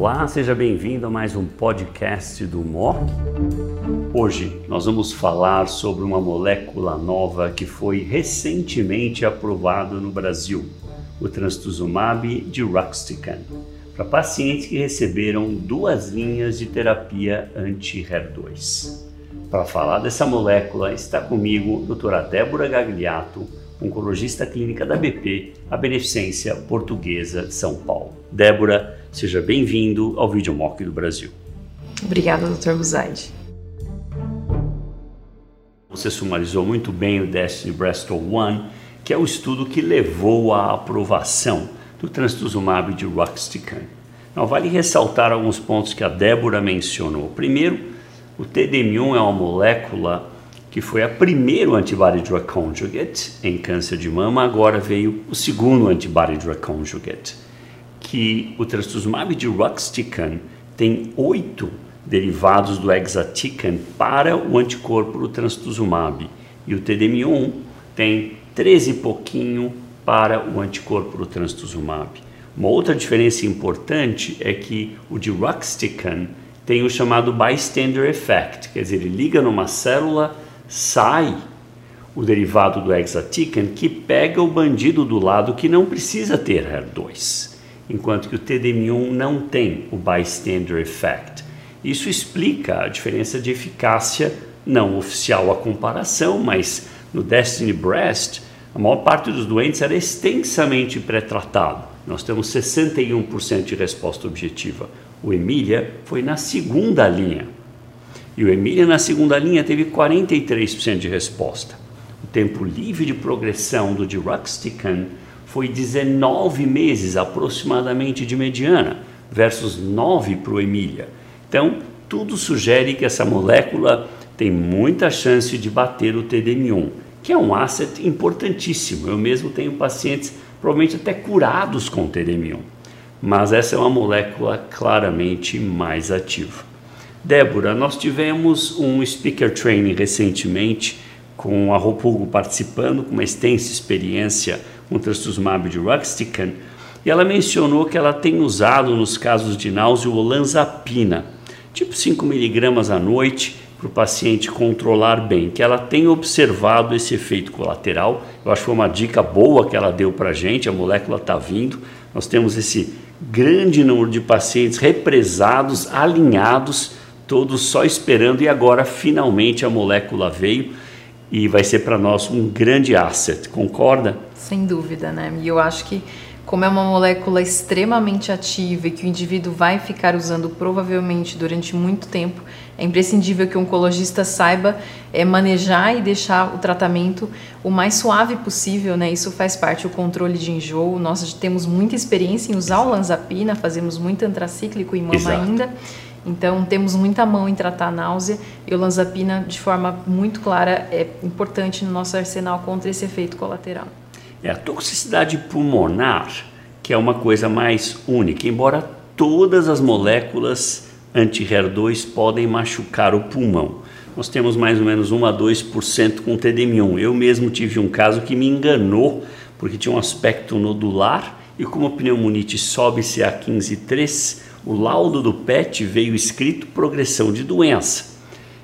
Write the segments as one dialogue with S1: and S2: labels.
S1: Olá, seja bem-vindo a mais um podcast do MO. Hoje nós vamos falar sobre uma molécula nova que foi recentemente aprovada no Brasil, o trastuzumab de Ruxtecan, para pacientes que receberam duas linhas de terapia anti-HER2. Para falar dessa molécula está comigo a doutora Débora Gagliato, oncologista clínica da BP, a Beneficência Portuguesa de São Paulo. Débora, seja bem-vindo ao Videomock do Brasil.
S2: Obrigada, Dr. Buzaide.
S1: Você sumarizou muito bem o Destiny Bristol One, que é o estudo que levou à aprovação do trastuzumab de Ruxtecan. Não, vale ressaltar alguns pontos que a Débora mencionou. Primeiro, o TDM1 é uma molécula que foi a primeiro antibody drug conjugate em câncer de mama, agora veio o segundo antibody drug conjugate, que o trastuzumab de Ruxtecan tem oito derivados do exatecan para o anticorpo do trastuzumab e o TDM1 tem 13 e pouquinho para o anticorpo do trastuzumab. Uma outra diferença importante é que o de Ruxtecan tem o chamado bystander effect, quer dizer, ele liga numa célula sai o derivado do exatecan que pega o bandido do lado que não precisa ter HER2, enquanto que o TDM1 não tem o bystander effect. Isso explica a diferença de eficácia não oficial a comparação, mas no Destiny Breast a maior parte dos doentes era extensamente pré-tratado. Nós temos 61% de resposta objetiva. O Emília foi na segunda linha, e o Emília, na segunda linha, teve 43% de resposta. O tempo livre de progressão do de Ruxtecan foi 19 meses aproximadamente de mediana, versus 9 para o Emília. Então, tudo sugere que essa molécula tem muita chance de bater o TDM1, que é um asset importantíssimo. Eu mesmo tenho pacientes provavelmente até curados com TDM1, mas essa é uma molécula claramente mais ativa. Débora, nós tivemos um speaker training recentemente com a Ropugo participando, com uma extensa experiência com trastuzumab de Ruxtecan, e ela mencionou que ela tem usado nos casos de náusea o olanzapina, tipo 5 miligramas à noite, para o paciente controlar bem, que ela tem observado esse efeito colateral. Eu acho que foi uma dica boa que ela deu para a gente, a molécula está vindo, nós temos esse grande número de pacientes represados, alinhados, todos só esperando e agora finalmente a molécula veio e vai ser para nós um grande asset, concorda?
S2: Sem dúvida, né? E eu acho que como é uma molécula extremamente ativa e que o indivíduo vai ficar usando provavelmente durante muito tempo, é imprescindível que o oncologista saiba é, manejar e deixar o tratamento o mais suave possível, né? Isso faz parte do controle de enjoo. Nós temos muita experiência em usar o lanzapina, fazemos muito antracíclico em mama Exato. ainda. Então, temos muita mão em tratar a náusea e o lanzapina, de forma muito clara, é importante no nosso arsenal contra esse efeito colateral.
S1: É a toxicidade pulmonar, que é uma coisa mais única, embora todas as moléculas anti-HER2 podem machucar o pulmão. Nós temos mais ou menos 1 a 2% com TDM1. Eu mesmo tive um caso que me enganou, porque tinha um aspecto nodular e como a pneumonite sobe CA15-3, o laudo do PET veio escrito progressão de doença.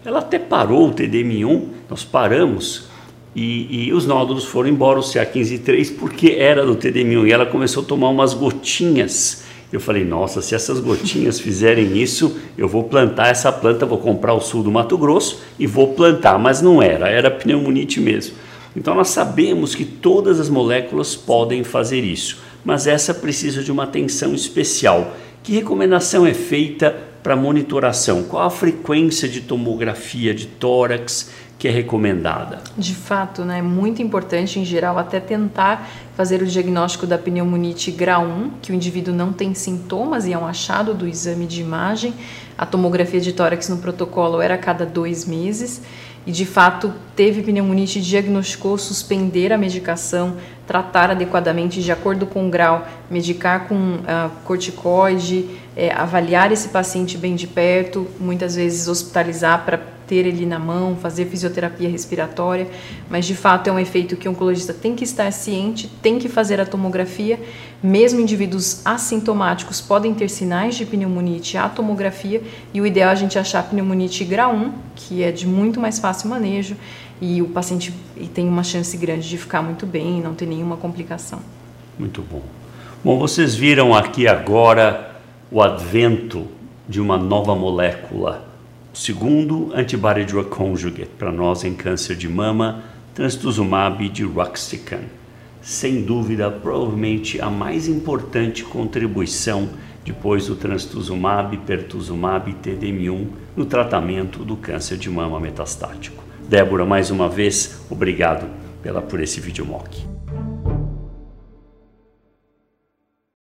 S1: Ela até parou o TDM1, nós paramos e, e os nódulos foram embora, o CA15-3, porque era do TDM1 e ela começou a tomar umas gotinhas. Eu falei, nossa, se essas gotinhas fizerem isso, eu vou plantar essa planta, vou comprar o sul do Mato Grosso e vou plantar. Mas não era, era pneumonite mesmo. Então nós sabemos que todas as moléculas podem fazer isso, mas essa precisa de uma atenção especial. Que recomendação é feita para monitoração? Qual a frequência de tomografia de tórax que é recomendada?
S2: De fato, né, é muito importante em geral até tentar fazer o diagnóstico da pneumonite grau 1, que o indivíduo não tem sintomas e é um achado do exame de imagem. A tomografia de tórax no protocolo era a cada dois meses e de fato teve pneumonite, diagnosticou suspender a medicação, tratar adequadamente de acordo com o grau, medicar com uh, corticoide, é, avaliar esse paciente bem de perto, muitas vezes hospitalizar para ter ele na mão, fazer fisioterapia respiratória, mas de fato é um efeito que o oncologista tem que estar ciente, tem que fazer a tomografia, Mesmo indivíduos assintomáticos podem ter sinais de pneumonite à tomografia e o ideal é a gente achar pneumonite grau 1, que é de muito mais fácil manejo e o paciente tem uma chance grande de ficar muito bem não ter nenhuma complicação.
S1: Muito bom. Bom, vocês viram aqui agora o advento de uma nova molécula, o segundo antibody drug conjugate para nós em câncer de mama, trastuzumab de Ruxtecan sem dúvida, provavelmente a mais importante contribuição depois do trastuzumab, pertuzumab e TDM1 no tratamento do câncer de mama metastático. Débora, mais uma vez, obrigado pela, por esse vídeo mock.